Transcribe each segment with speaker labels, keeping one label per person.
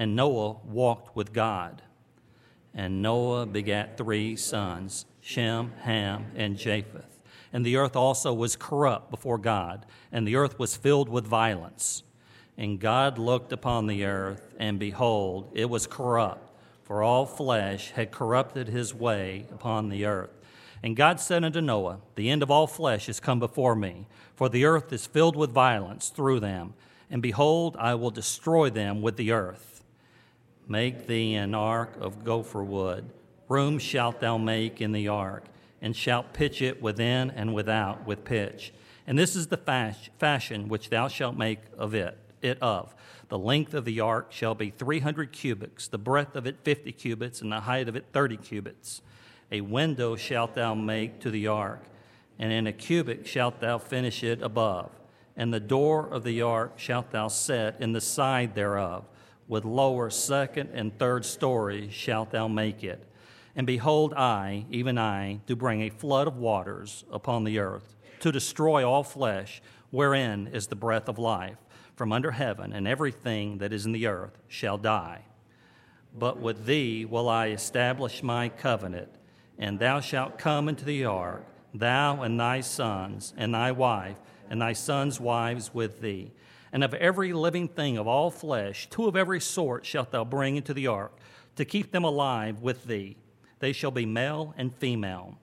Speaker 1: and Noah walked with God. And Noah begat three sons Shem, Ham, and Japheth. And the earth also was corrupt before God, and the earth was filled with violence. And God looked upon the earth, and behold, it was corrupt, for all flesh had corrupted his way upon the earth. And God said unto Noah, The end of all flesh is come before me, for the earth is filled with violence through them. And behold, I will destroy them with the earth. Make thee an ark of gopher wood. Room shalt thou make in the ark, and shalt pitch it within and without with pitch. And this is the fashion which thou shalt make of it, it of. The length of the ark shall be three hundred cubits, the breadth of it fifty cubits, and the height of it thirty cubits. A window shalt thou make to the ark, and in a cubit shalt thou finish it above. And the door of the ark shalt thou set in the side thereof with lower second and third stories shalt thou make it. And behold, I, even I, do bring a flood of waters upon the earth, to destroy all flesh, wherein is the breath of life, from under heaven, and everything that is in the earth shall die. But with thee will I establish my covenant, and thou shalt come into the ark, thou and thy sons, and thy wife, and thy sons' wives with thee and of every living thing of all flesh, two of every sort shalt thou bring into the ark, to keep them alive with thee. They shall be male and female,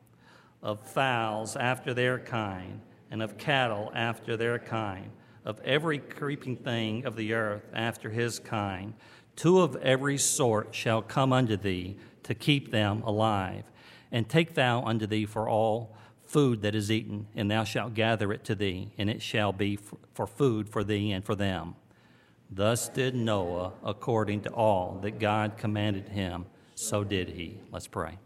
Speaker 1: of fowls after their kind, and of cattle after their kind, of every creeping thing of the earth after his kind. Two of every sort shall come unto thee, to keep them alive. And take thou unto thee for all food that is eaten, and thou shalt gather it to thee, and it shall be for food for thee and for them. Thus did Noah according to all that God commanded him, so did he. Let's pray.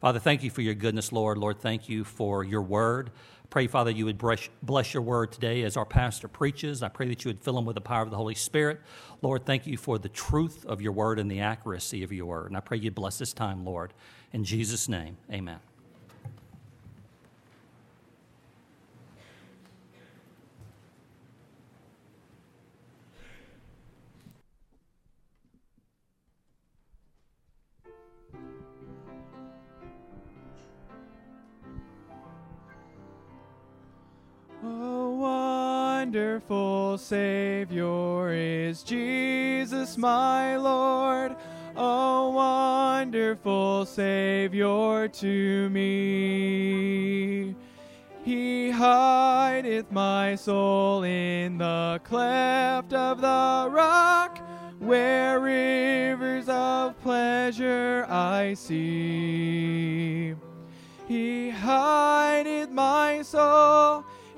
Speaker 1: Father, thank you for your goodness, Lord. Lord, thank you for your word. Pray, Father, you would bless your word today as our pastor preaches. I pray that you would fill him with the power of the Holy Spirit. Lord, thank you for the truth of your word and the accuracy of your word. And I pray you bless this time, Lord. In Jesus' name, amen.
Speaker 2: Wonderful Savior is Jesus, my Lord. A wonderful Savior to me. He hideth my soul in the cleft of the rock, where rivers of pleasure I see.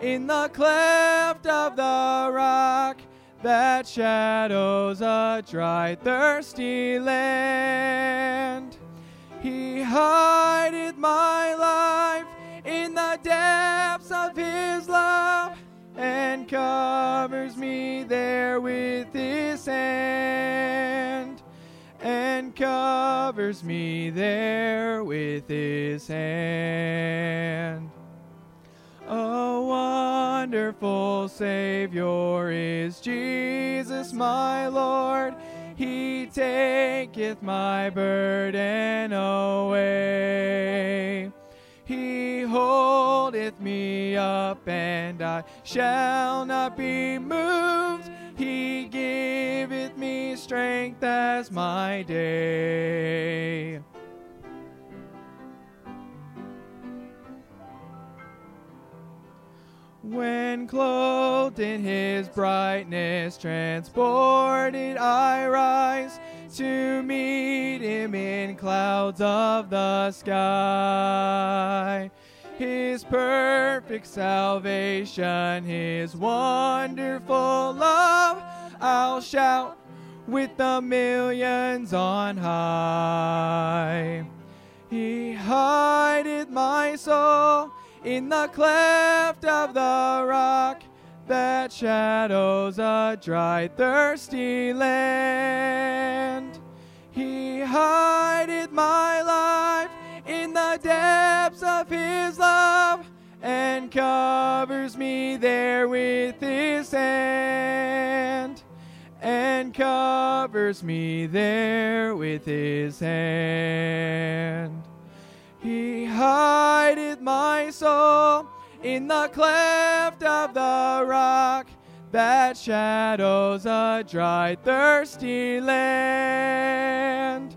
Speaker 2: In the cleft of the rock that shadows a dry, thirsty land. He hideth my life in the depths of his love and covers me there with his hand and covers me there with his hand. Wonderful Savior is Jesus, my Lord. He taketh my burden away. He holdeth me up, and I shall not be moved. He giveth me strength as my day. When clothed in his brightness, transported I rise to meet him in clouds of the sky. His perfect salvation, his wonderful love, I'll shout with the millions on high. He hideth my soul in the cleft of the rock that shadows a dry, thirsty land. He hideth my life in the depths of his love and covers me there with his hand and covers me there with his hand. He hideth my soul in the cleft of the rock that shadows a dry, thirsty land.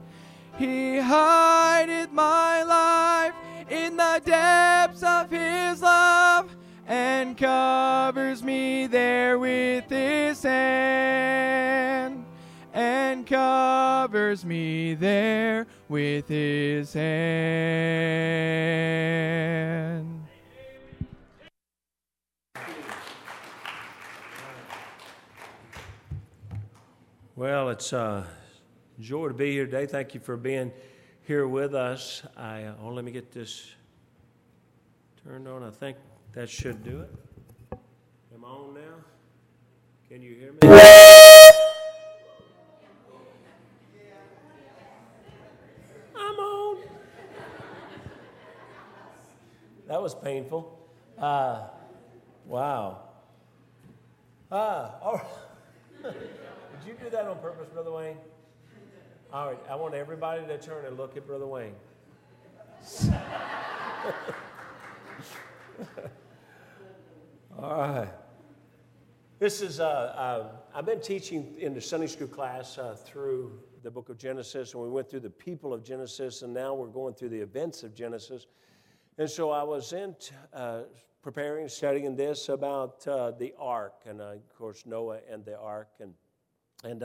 Speaker 2: He hideth my life in the depths of his love and covers me there with his hand and covers me there with his hand.
Speaker 3: Well, it's a joy to be here today. Thank you for being here with us. I uh, oh, let me get this turned on. I think that should do it. Am I on now? Can you hear me? That was painful. Uh, wow. Ah, all right. Did you do that on purpose, Brother Wayne? All right, I want everybody to turn and look at Brother Wayne. All right. This is, uh, uh, I've been teaching in the Sunday school class uh, through the book of Genesis, and we went through the people of Genesis, and now we're going through the events of Genesis. And so I was in t- uh, preparing, studying this about uh, the ark, and uh, of course, Noah and the ark. And, and,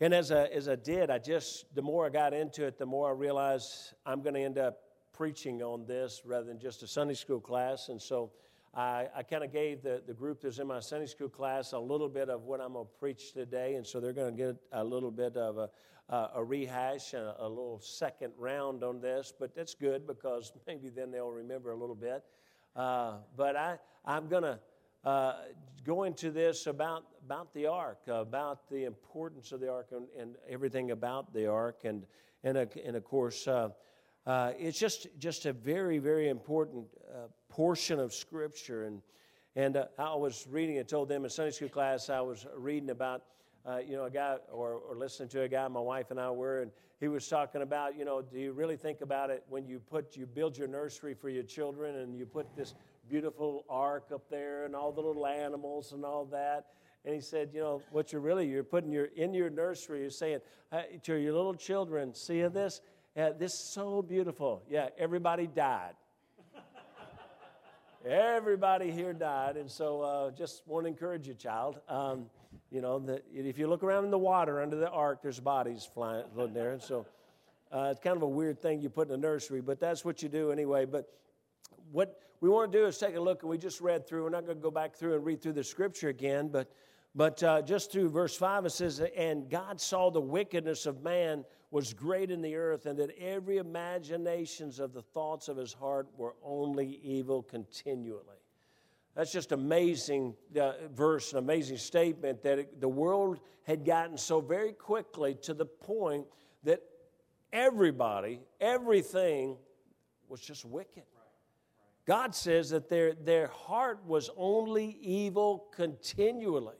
Speaker 3: and as, I, as I did, I just, the more I got into it, the more I realized I'm going to end up preaching on this rather than just a Sunday school class. And so I, I kind of gave the, the group that's in my Sunday school class a little bit of what I'm going to preach today, and so they're going to get a little bit of a, a rehash and a, a, little second round on this, but that's good because maybe then they'll remember a little bit. Uh, but I, I'm going to uh, go into this about, about the ark, about the importance of the ark and, and everything about the ark, and, and, uh, and of course, uh, uh, it's just, just a very, very important uh, portion of Scripture. And, and uh, I was reading, I told them in Sunday school class, I was reading about, uh, you know, a guy, or, or listening to a guy my wife and I were, and he was talking about, you know, do you really think about it when you put, you build your nursery for your children and you put this beautiful ark up there and all the little animals and all that? And he said, you know, what you're really, you're putting your, in your nursery, you're saying hey, to your little children, see this? Yeah, this is so beautiful. Yeah, everybody died. everybody here died. And so uh, just want to encourage you, child. Um, you know, that if you look around in the water under the ark, there's bodies flying there. And so uh, it's kind of a weird thing you put in a nursery, but that's what you do anyway. But what we want to do is take a look, and we just read through. We're not going to go back through and read through the scripture again, but but uh, just through verse 5, it says, And God saw the wickedness of man was great in the earth, and that every imaginations of the thoughts of his heart were only evil continually. That's just amazing uh, verse, an amazing statement that it, the world had gotten so very quickly to the point that everybody, everything was just wicked. God says that their, their heart was only evil continually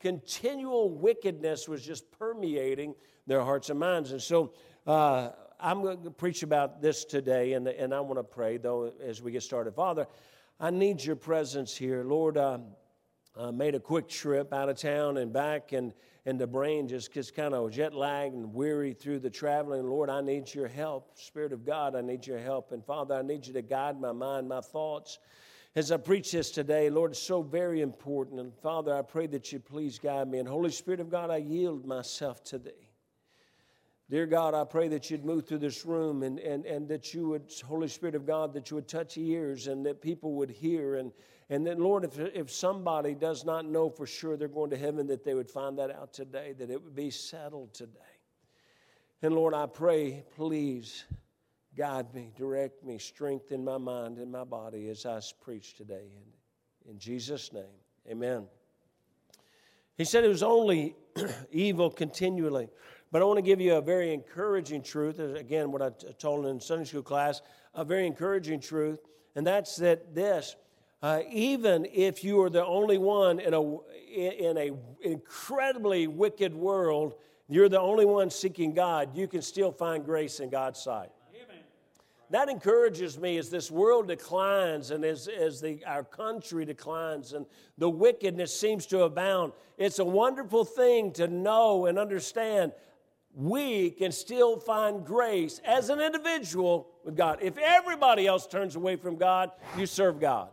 Speaker 3: continual wickedness was just permeating their hearts and minds. And so uh, I'm going to preach about this today, and, and I want to pray, though, as we get started. Father, I need your presence here. Lord, uh, I made a quick trip out of town and back, and, and the brain just gets kind of jet lagged and weary through the traveling. Lord, I need your help. Spirit of God, I need your help. And Father, I need you to guide my mind, my thoughts as I preach this today, Lord, it's so very important. And Father, I pray that you please guide me. And Holy Spirit of God, I yield myself to thee. Dear God, I pray that you'd move through this room and, and, and that you would, Holy Spirit of God, that you would touch ears and that people would hear and, And then, Lord, if, if somebody does not know for sure they're going to heaven, that they would find that out today, that it would be settled today. And Lord, I pray, please guide me, direct me, strengthen my mind and my body as I preach today. In, in Jesus' name, amen. He said it was only evil continually. But I want to give you a very encouraging truth. Again, what I told in Sunday school class, a very encouraging truth, and that's that this, uh, even if you are the only one in a in a incredibly wicked world, you're the only one seeking God. You can still find grace in God's sight that encourages me as this world declines and as, as the, our country declines and the wickedness seems to abound. It's a wonderful thing to know and understand we can still find grace as an individual with God. If everybody else turns away from God, you serve God.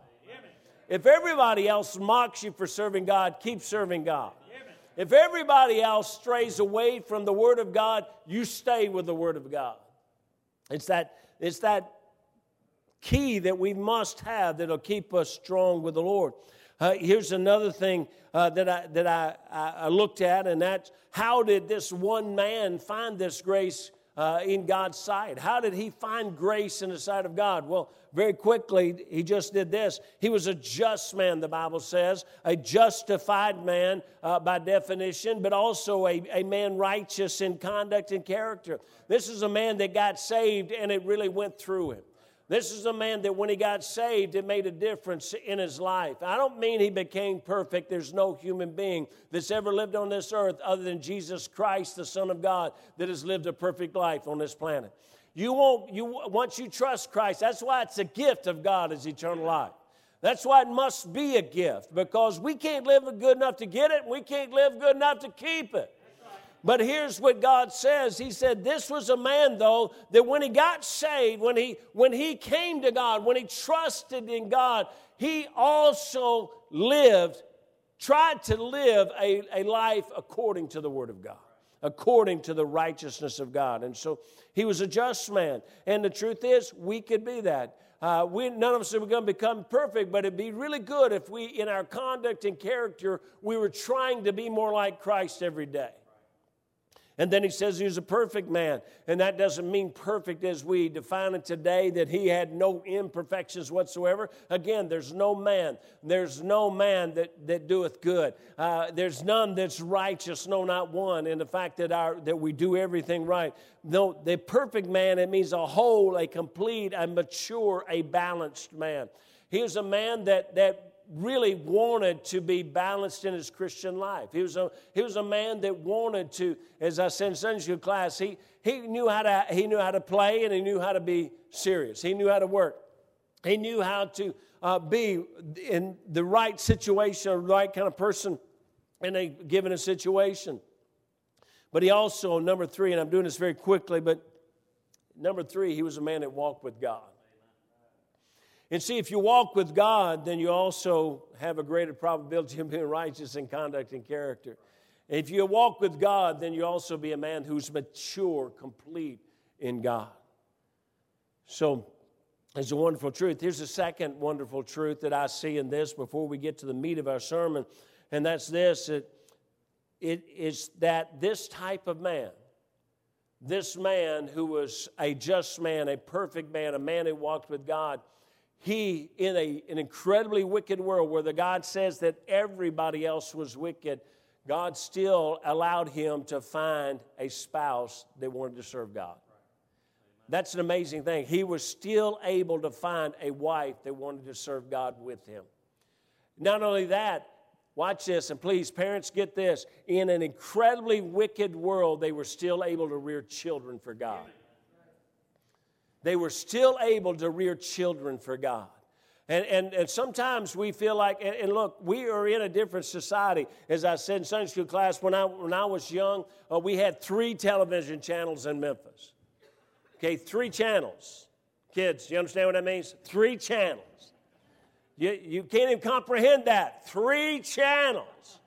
Speaker 3: If everybody else mocks you for serving God, keep serving God. If everybody else strays away from the Word of God, you stay with the Word of God. It's that it's that key that we must have that'll keep us strong with the Lord. Uh, here's another thing uh, that, I, that I, I, looked at, and that's how did this one man find this grace uh, in God's sight? How did he find grace in the sight of God? Well, very quickly, he just did this. He was a just man, the Bible says, a justified man uh, by definition, but also a, a man righteous in conduct and character. This is a man that got saved and it really went through him. This is a man that when he got saved, it made a difference in his life. I don't mean he became perfect. There's no human being that's ever lived on this earth other than Jesus Christ, the Son of God, that has lived a perfect life on this planet. You won't, you, once you trust Christ, that's why it's a gift of God is eternal life. That's why it must be a gift because we can't live good enough to get it and we can't live good enough to keep it. But here's what God says. He said, This was a man, though, that when he got saved, when he, when he came to God, when he trusted in God, he also lived, tried to live a, a life according to the Word of God, according to the righteousness of God. And so he was a just man. And the truth is, we could be that. Uh, we, none of us are going to become perfect, but it'd be really good if we, in our conduct and character, we were trying to be more like Christ every day. And then he says he was a perfect man. And that doesn't mean perfect as we define it today, that he had no imperfections whatsoever. Again, there's no man. There's no man that, that doeth good. Uh, there's none that's righteous, no, not one. And the fact that, our, that we do everything right. No, the perfect man, it means a whole, a complete, a mature, a balanced man. He was a man that, that really wanted to be balanced in his Christian life. He was a, he was a man that wanted to, as I said in Sunday school class, he, he, knew how to, he knew how to play and he knew how to be serious. He knew how to work. He knew how to uh, be in the right situation, the right kind of person in a given a situation. But he also, number three, and I'm doing this very quickly, but number three, he was a man that walked with God. And see, if you walk with God, then you also have a greater probability of being righteous in conduct and character. If you walk with God, then you also be a man who's mature, complete in God. So, it's a wonderful truth. Here's a second wonderful truth that I see in this before we get to the meat of our sermon, and that's this it, it is that this type of man, this man who was a just man, a perfect man, a man who walked with God, he, in a, an incredibly wicked world where the God says that everybody else was wicked, God still allowed him to find a spouse that wanted to serve God. That's an amazing thing. He was still able to find a wife that wanted to serve God with him. Not only that, watch this, and please, parents, get this. In an incredibly wicked world, they were still able to rear children for God. They were still able to rear children for God. And, and, and sometimes we feel like, and, look, we are in a different society. As I said in Sunday school class, when I, when I was young, uh, we had three television channels in Memphis. Okay, three channels. Kids, you understand what that means? Three channels. You, you can't even comprehend that. Three channels.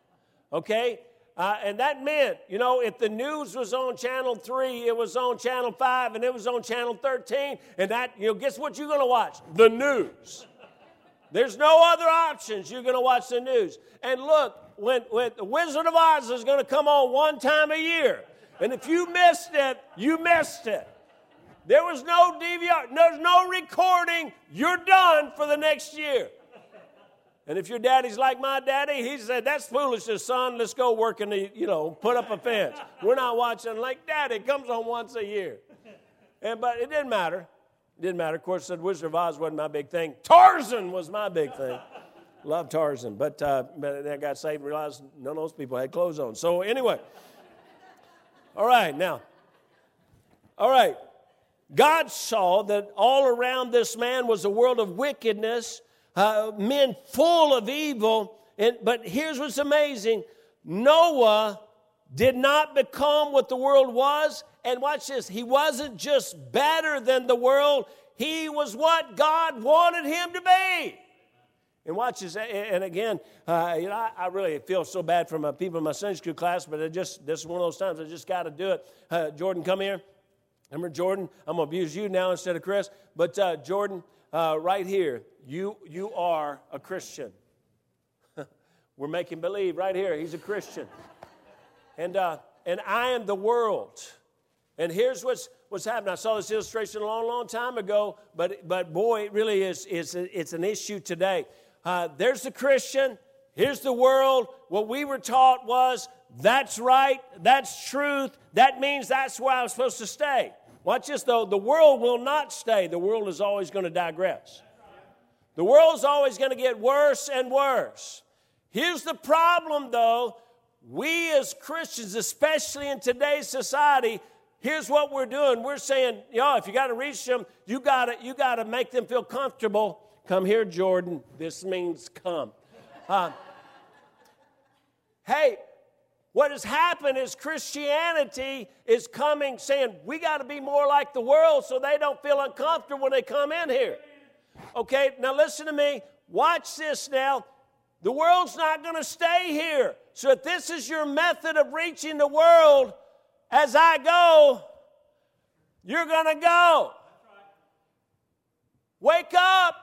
Speaker 3: Okay? Uh, and that meant, you know, if the news was on channel three, it was on channel five, and it was on channel 13, and that, you know, guess what you're going to watch? The news. There's no other options. You're going to watch the news. And look, when, when the Wizard of Oz is going to come on one time a year, and if you missed it, you missed it. There was no DVR, there's no recording. You're done for the next year. And if your daddy's like my daddy, he said, That's foolishness, son. Let's go work in the, you know, put up a fence. We're not watching like daddy. Comes on once a year. And but it didn't matter. It didn't matter. Of course, said Wizard of Oz wasn't my big thing. Tarzan was my big thing. Love Tarzan. But, uh, but I got saved and realized none of those people had clothes on. So anyway. All right, now. All right. God saw that all around this man was a world of wickedness, uh, men full of evil. And, but here's what's amazing Noah did not become what the world was. And watch this, he wasn't just better than the world, he was what God wanted him to be. And watch this, and again, uh, you know, I, I, really feel so bad for my people in my Sunday school class, but it just this is one of those times I just got to do it. Uh, Jordan, come here. Remember, Jordan, I'm to abuse you now instead of Chris. But uh, Jordan, uh, right here, you, you are a Christian. We're making believe right here. He's a Christian. And, uh, and I am the world. And here's what's, what's happening. I saw this illustration a long, long time ago, but, but boy, it really is it's, it's an issue today. Uh, there's the Christian, here's the world. What we were taught was that's right, that's truth, that means that's where I'm supposed to stay. Watch this though, the world will not stay. The world is always going to digress. The world's always going to get worse and worse. Here's the problem though, we as Christians, especially in today's society, here's what we're doing. We're saying, yo, if you got to reach them, you got to you got to make them feel comfortable. Come here, Jordan. This means come. Uh, hey, what has happened is Christianity is coming saying we got to be more like the world so they don't feel uncomfortable when they come in here. Okay, now listen to me. Watch this now. The world's not going to stay here. So if this is your method of reaching the world as I go, you're going to go. Wake up.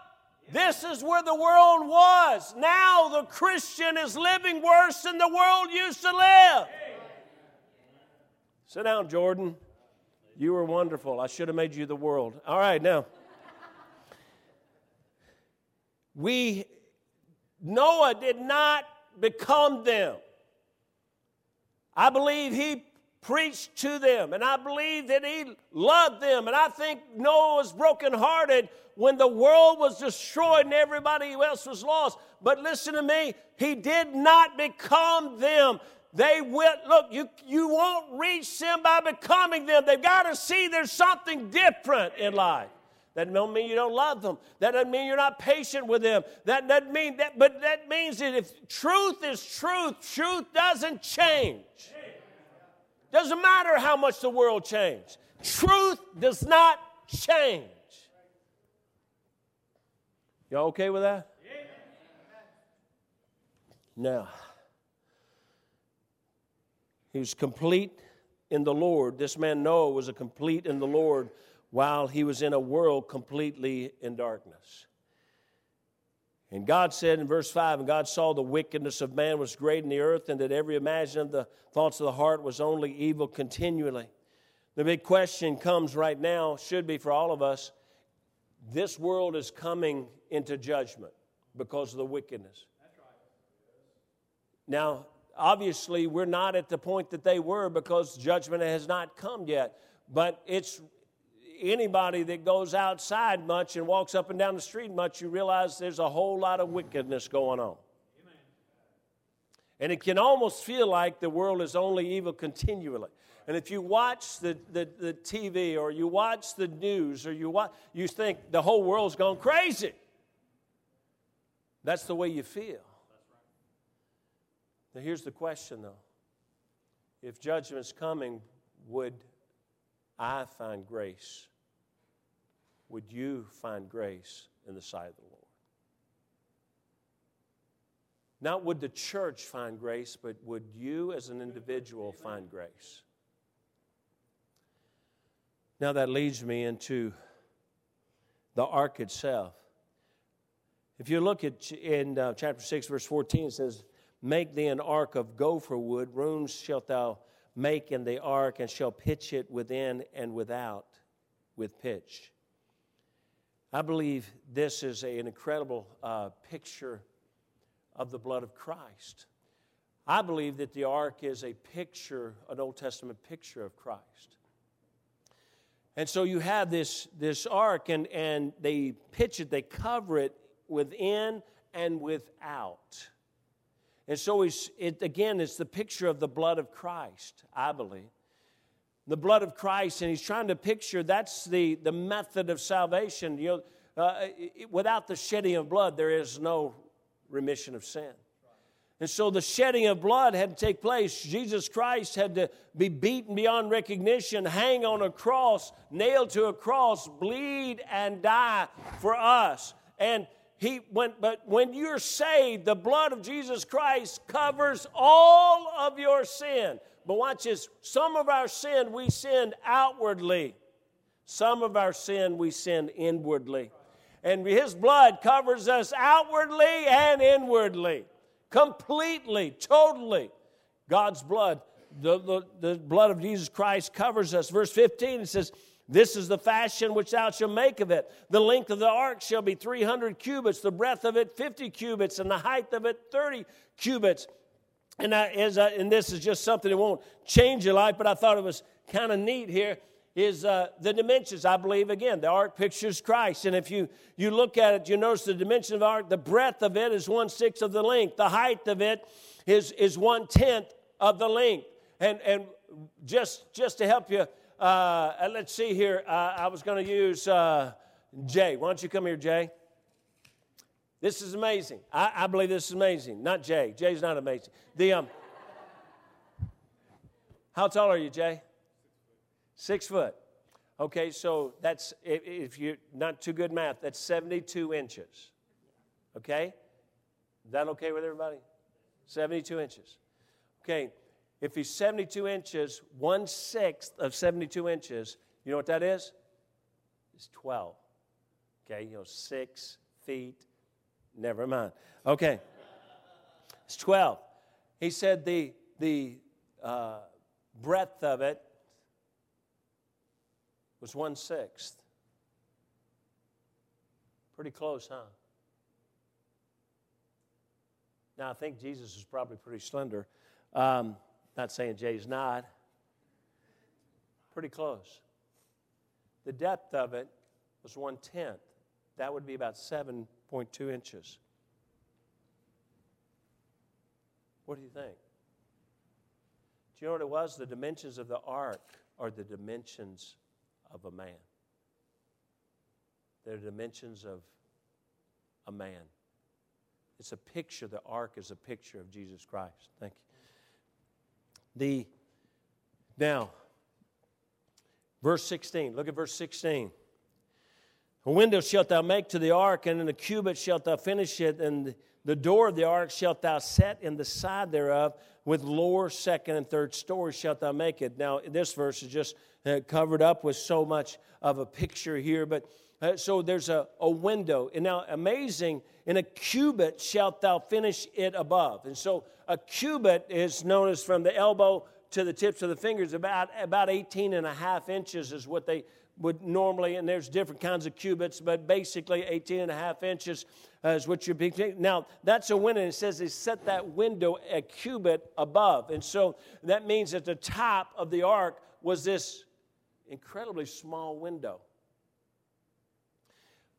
Speaker 3: This is where the world was. Now the Christian is living worse than the world used to live. Sit down, Jordan. You were wonderful. I should have made you the world. All right, now. We, Noah did not become them. I believe he preached to them, and I believe that he loved them. And I think Noah was brokenhearted when the world was destroyed and everybody else was lost. But listen to me, he did not become them. They went, look, you, you won't reach them by becoming them. They've got to see there's something different in life. That don't mean you don't love them. That doesn't mean you're not patient with them. That doesn't mean that, but that means that if truth is truth, truth doesn't change. Doesn't matter how much the world changes. Truth does not change. Y'all okay with that? Now, he was complete in the Lord. This man Noah was a complete in the Lord while he was in a world completely in darkness. And God said in verse 5 And God saw the wickedness of man was great in the earth, and that every imagination of the thoughts of the heart was only evil continually. The big question comes right now, should be for all of us this world is coming into judgment because of the wickedness. Now, obviously, we're not at the point that they were because judgment has not come yet, but it's anybody that goes outside much and walks up and down the street much, you realize there's a whole lot of wickedness going on. And it can almost feel like the world is only evil continually. And if you watch the, the, the TV or you watch the news or you, watch, you think the whole world's gone crazy. That's the way you feel. Now, here's the question though if judgment's coming, would I find grace? Would you find grace in the sight of the Lord? Not would the church find grace, but would you as an individual find grace? Now that leads me into the ark itself. If you look at in uh, chapter 6, verse 14, it says, Make thee an ark of gopher wood, rooms shalt thou make in the ark, and shall pitch it within and without with pitch. I believe this is a, an incredible uh, picture of the blood of Christ. I believe that the ark is a picture, an Old Testament picture of Christ. And so you have this, this ark, and, and they pitch it, they cover it within and without. And so it, again, it's the picture of the blood of Christ, I believe. The blood of Christ, and he's trying to picture that's the, the method of salvation. You know, uh, it, without the shedding of blood, there is no remission of sin. And so the shedding of blood had to take place. Jesus Christ had to be beaten beyond recognition, hang on a cross, nailed to a cross, bleed and die for us. And he went, but when you're saved, the blood of Jesus Christ covers all of your sin. But watch this some of our sin we sin outwardly, some of our sin we sin inwardly. And his blood covers us outwardly and inwardly, completely, totally. God's blood, the, the, the blood of Jesus Christ covers us. Verse 15, it says, this is the fashion which thou shalt make of it. The length of the ark shall be 300 cubits, the breadth of it 50 cubits, and the height of it 30 cubits. And, I, I, and this is just something that won't change your life, but I thought it was kind of neat here is uh, the dimensions. I believe, again, the ark pictures Christ. And if you, you look at it, you notice the dimension of the ark, the breadth of it is one sixth of the length, the height of it is, is one tenth of the length. And, and just, just to help you uh, let's see here. Uh, I was going to use uh, Jay. Why don't you come here, Jay? This is amazing. I, I, believe this is amazing. Not Jay. Jay's not amazing. The um, how tall are you, Jay? Six foot. Okay, so that's if, if you're not too good math, that's 72 inches. Okay, is that okay with everybody? 72 inches. Okay, if he's 72 inches, one sixth of 72 inches, you know what that is? It's 12. Okay, you know, six feet. Never mind. Okay, it's 12. He said the, the uh, breadth of it was one sixth. Pretty close, huh? Now, I think Jesus is probably pretty slender. Um, not saying Jay's not. Pretty close. The depth of it was one tenth. That would be about 7.2 inches. What do you think? Do you know what it was? The dimensions of the ark are the dimensions of a man. They're the dimensions of a man. It's a picture, the ark is a picture of Jesus Christ. Thank you. The now, verse 16. Look at verse 16. A window shalt thou make to the ark, and in a cubit shalt thou finish it, and the door of the ark shalt thou set in the side thereof, with lower, second, and third stories shalt thou make it. Now, this verse is just uh, covered up with so much of a picture here, but uh, so there's a, a window. And now, amazing, in a cubit shalt thou finish it above. And so a cubit is known as from the elbow to the tips of the fingers, about, about 18 and a half inches is what they would normally, and there's different kinds of cubits, but basically 18 and a half inches is what you're being. Now, that's a window. It says they set that window a cubit above. And so that means at the top of the ark was this incredibly small window.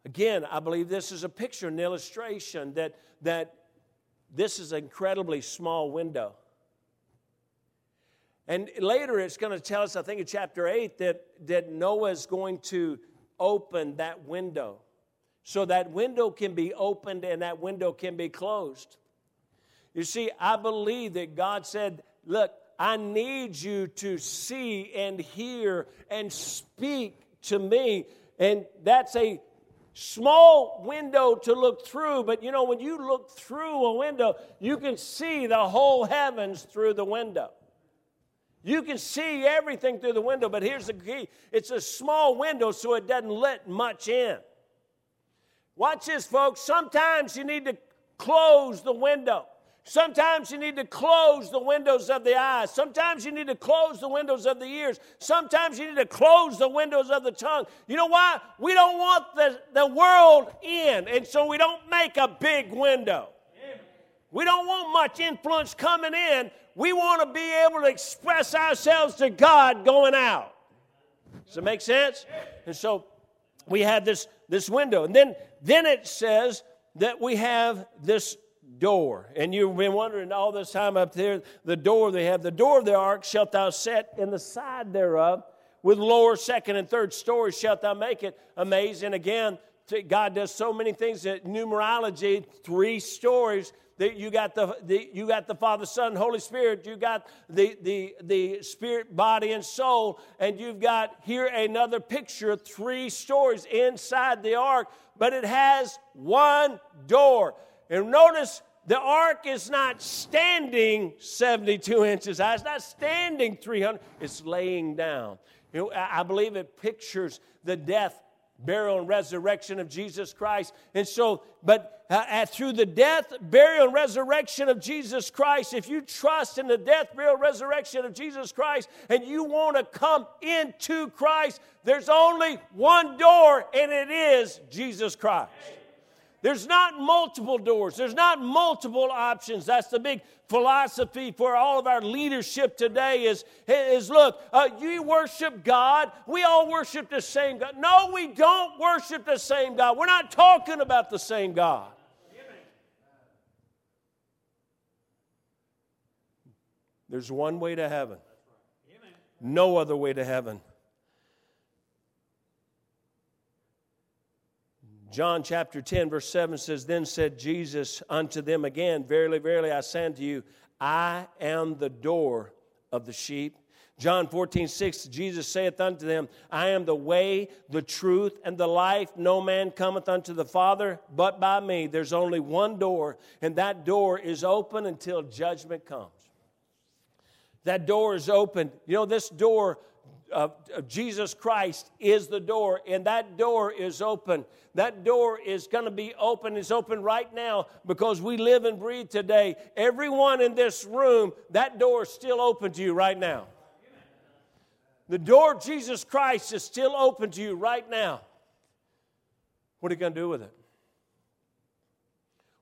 Speaker 3: Again, I believe this is a picture, an illustration that, that this is an incredibly small window. And later it's going to tell us, I think in chapter 8, that, that Noah's going to open that window. So that window can be opened and that window can be closed. You see, I believe that God said, Look, I need you to see and hear and speak to me. And that's a small window to look through, but you know, when you look through a window, you can see the whole heavens through the window. You can see everything through the window, but here's the key it's a small window, so it doesn't let much in. Watch this, folks. Sometimes you need to close the window. Sometimes you need to close the windows of the eyes. Sometimes you need to close the windows of the ears. Sometimes you need to close the windows of the tongue. You know why? We don't want the, the world in, and so we don't make a big window. We don't want much influence coming in. We want to be able to express ourselves to God going out. Does it make sense? And so we have this, this window. And then, then it says that we have this door. And you've been wondering all this time up there, the door they have. The door of the ark shalt thou set in the side thereof. With lower, second, and third stories shalt thou make it. Amazing. Again, God does so many things that numerology, three stories. That you got the, the you got the Father, Son, Holy Spirit. You got the the the Spirit, body, and soul, and you've got here another picture, three stories inside the ark, but it has one door. And notice the ark is not standing 72 inches high. It's not standing 300. It's laying down. You know, I believe it pictures the death, burial, and resurrection of Jesus Christ. And so, but uh, through the death, burial, and resurrection of Jesus Christ, if you trust in the death, burial, resurrection of Jesus Christ, and you want to come into Christ, there's only one door, and it is Jesus Christ. There's not multiple doors. There's not multiple options. That's the big philosophy for all of our leadership today is, is look, uh, you worship God. We all worship the same God. No, we don't worship the same God. We're not talking about the same God. There's one way to heaven. No other way to heaven. John chapter 10, verse 7 says, Then said Jesus unto them again, Verily, verily, I say unto you, I am the door of the sheep. John 14, 6, Jesus saith unto them, I am the way, the truth, and the life. No man cometh unto the Father but by me. There's only one door, and that door is open until judgment comes. That door is open. You know, this door of, Jesus Christ is the door, and that door is open. That door is going to be open. It's open right now because we live and breathe today. Everyone in this room, that door is still open to you right now. The door of Jesus Christ is still open to you right now. What are you going to do with it?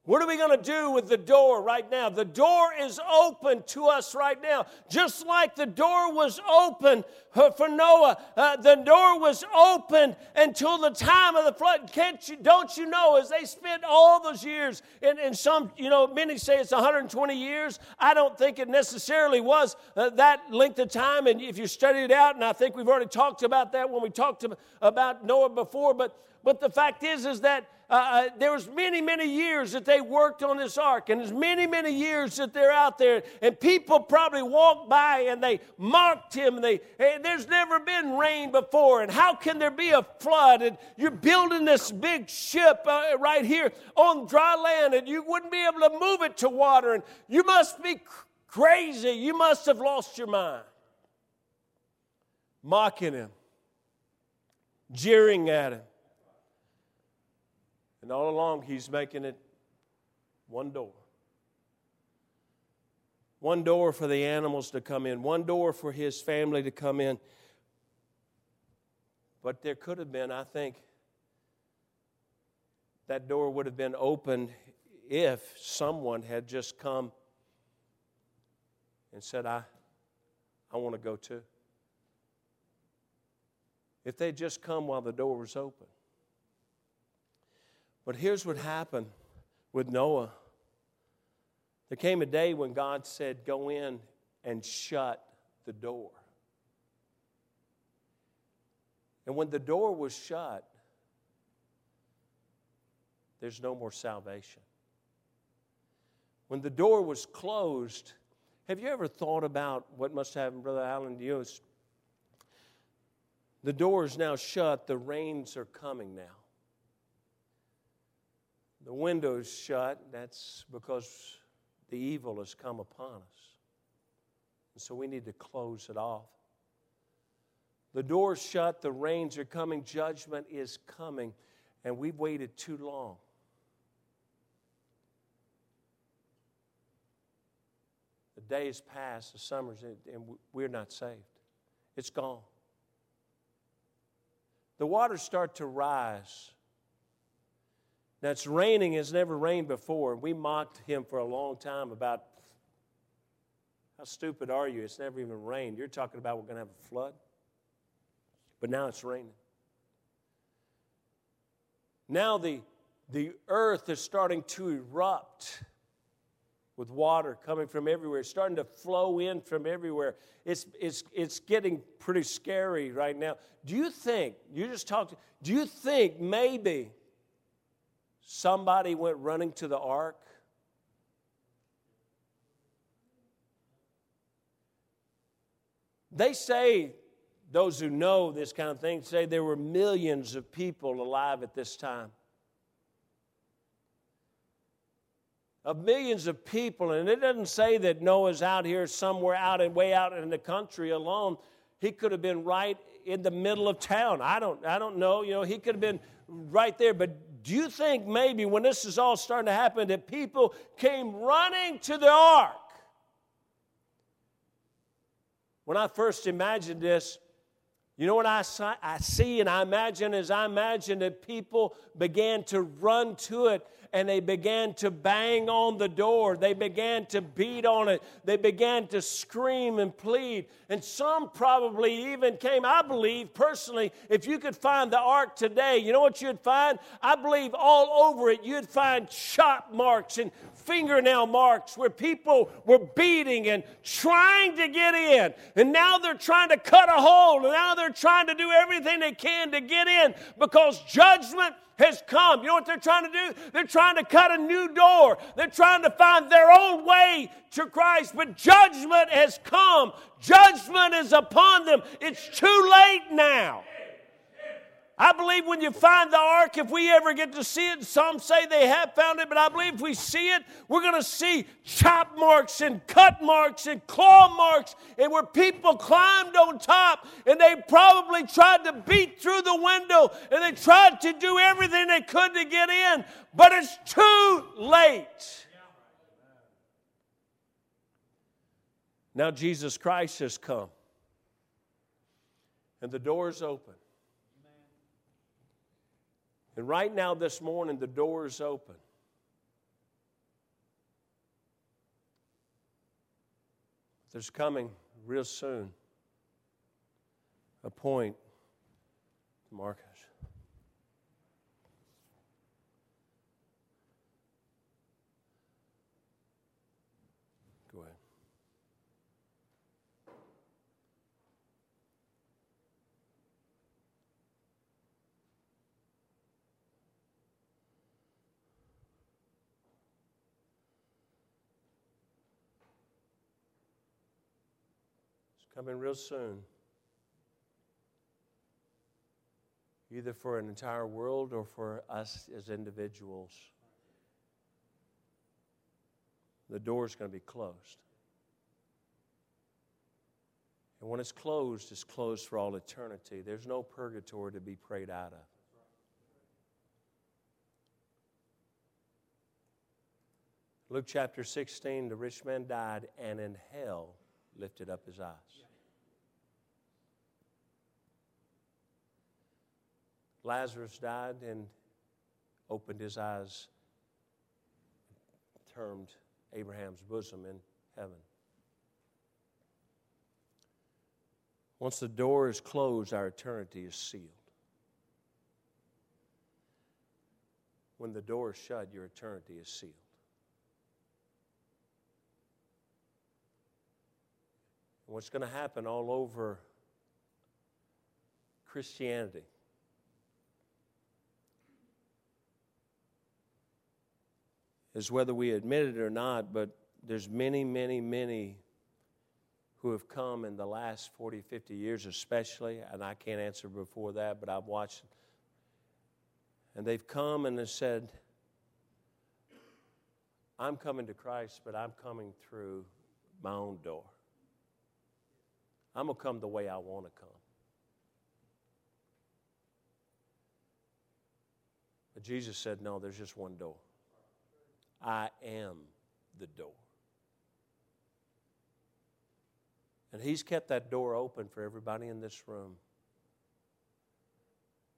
Speaker 3: What are we going to do with the door right now? The door is open to us right now. Just like the door was open for Noah, uh, the door was open until the time of the flood. Can't you, don't you know, as they spent all those years, and, and some, you know, many say it's 120 years. I don't think it necessarily was uh, that length of time. And if you study it out, and I think we've already talked about that when we talked about Noah before, but, but the fact is, is that uh, uh, there was many, many years that they worked on this ark, and there's many, many years that they're out there, and people probably walked by and they mocked him. And they, hey, there's never been rain before, and how can there be a flood? And you're building this big ship uh, right here on dry land, and you wouldn't be able to move it to water, and you must be crazy. You must have lost your mind. Mocking him, jeering at him. And all along, he's making it one door. One door for the animals to come in, one door for his family to come in. But there could have been, I think, that door would have been opened if someone had just come and said, I, I want to go too. If they'd just come while the door was open. But here's what happened with Noah. There came a day when God said, Go in and shut the door. And when the door was shut, there's no more salvation. When the door was closed, have you ever thought about what must have happened, Brother Allen? You the door is now shut, the rains are coming now the window's shut, that's because the evil has come upon us. And so we need to close it off. The door's shut, the rains are coming, judgment is coming. And we've waited too long. The days pass, the summers, and we're not saved. It's gone. The waters start to rise. Now it's raining as never rained before. We mocked him for a long time about how stupid are you? It's never even rained. You're talking about we're going to have a flood. But now it's raining. Now the, the earth is starting to erupt with water coming from everywhere. It's starting to flow in from everywhere. It's, it's, it's getting pretty scary right now. Do you think, you just talked, do you think maybe somebody went running to the ark? They say, those who know this kind of thing say there were millions of people alive at this time. Of millions of people, and it doesn't say that Noah's out here somewhere out and way out in the country alone. He could have been right in the middle of town. I don't, I don't know. You know, he could have been right there. But do you think maybe when this is all starting to happen that people came running to the ark? When I first imagined this, you know what I, I see and I imagine as I imagine that people began to run to it and they began to bang on the door. They began to beat on it. They began to scream and plead. And some probably even came, I believe personally, if you could find the ark today, you know what you'd find? I believe all over it you'd find chop marks and fingernail marks where people were beating and trying to get in. And now they're trying to cut a hole. And now they're trying to do everything they can to get in because judgment has come. You know what they're trying to do? They're trying to cut a new door. They're trying to find their own way to Christ. But judgment has come. Judgment is upon them. It's too late now. I believe when you find the ark, if we ever get to see it, some say they have found it, but I believe if we see it, we're going to see chop marks and cut marks and claw marks, and where people climbed on top and they probably tried to beat through the window and they tried to do everything they could to get in, but it's too late. Now Jesus Christ has come, and the door is open. And right now, this morning, the door is open. There's coming real soon a point, Marcus. Coming real soon. Either for an entire world or for us as individuals. The door is going to be closed. And when it's closed, it's closed for all eternity. There's no purgatory to be prayed out of. Luke chapter 16, the rich man died, and in hell lifted up his eyes. Lazarus died and opened his eyes, termed Abraham's bosom in heaven. Once the door is closed, our eternity is sealed. When the door is shut, your eternity is sealed. what's going to happen all over Christianity is whether we admit it or not, but there's many, many, many who have come in the last 40, 50 years, especially, and I can't answer before that, but I've watched, and they've come and have said, I'm coming to Christ, but I'm coming through my own door. I'm going to come the way I want to come. But Jesus said, No, there's just one door. I am the door. And He's kept that door open for everybody in this room.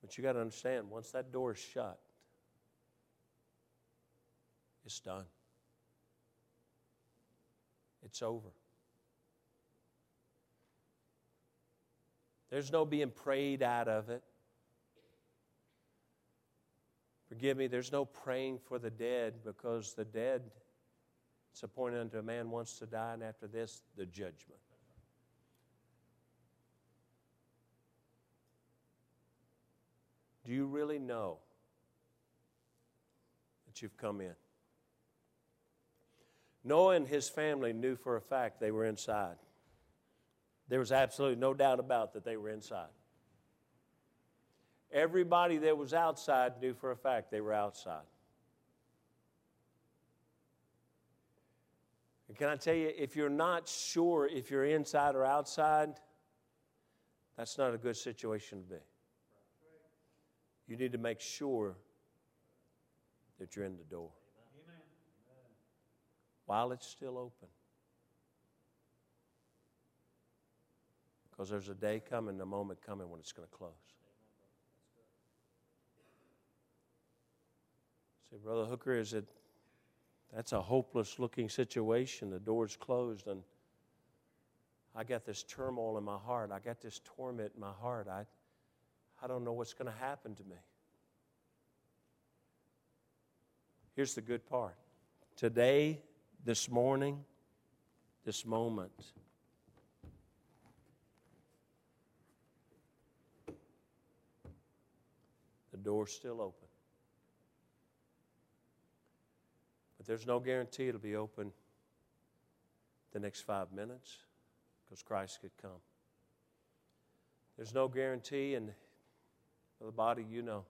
Speaker 3: But you got to understand, once that door is shut, it's done. It's over. There's no being prayed out of it. Forgive me, there's no praying for the dead because the dead, it's appointed unto a man wants to die, and after this, the judgment. Do you really know that you've come in? Noah and his family knew for a fact they were inside. There was absolutely no doubt about that they were inside. Everybody that was outside knew for a fact they were outside. And can I tell you, if you're not sure if you're inside or outside, that's not a good situation to be. You need to make sure that you're in the door while it's still open. Because there's a day coming, a moment coming when it's going to close. Say, Brother Hooker, is it that's a hopeless looking situation. The door's closed and I got this turmoil in my heart. I got this torment in my heart. I, I don't know what's going to happen to me. Here's the good part. Today, this morning, this moment, the door's still open. But there's no guarantee it'll be open the next five minutes because Christ could come. There's no guarantee, and the body, you know,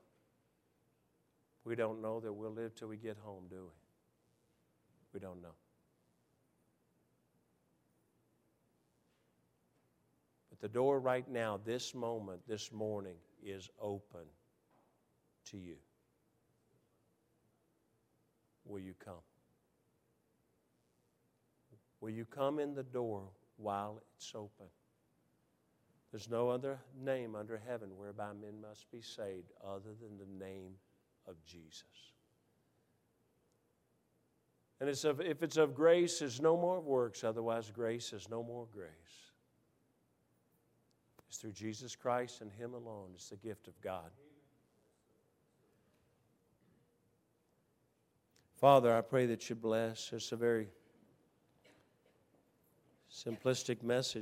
Speaker 3: we don't know that we'll live till we get home, do we? We don't know. But the door right now, this moment, this morning, is open to you. Will you come? Will you come in the door while it's open? There's no other name under heaven whereby men must be saved other than the name of Jesus. And it's of, if it's of grace, there's no more works. Otherwise, grace is no more grace. It's through Jesus Christ and Him alone. It's the gift of God. Father, I pray that you bless. It's a very simplistic message.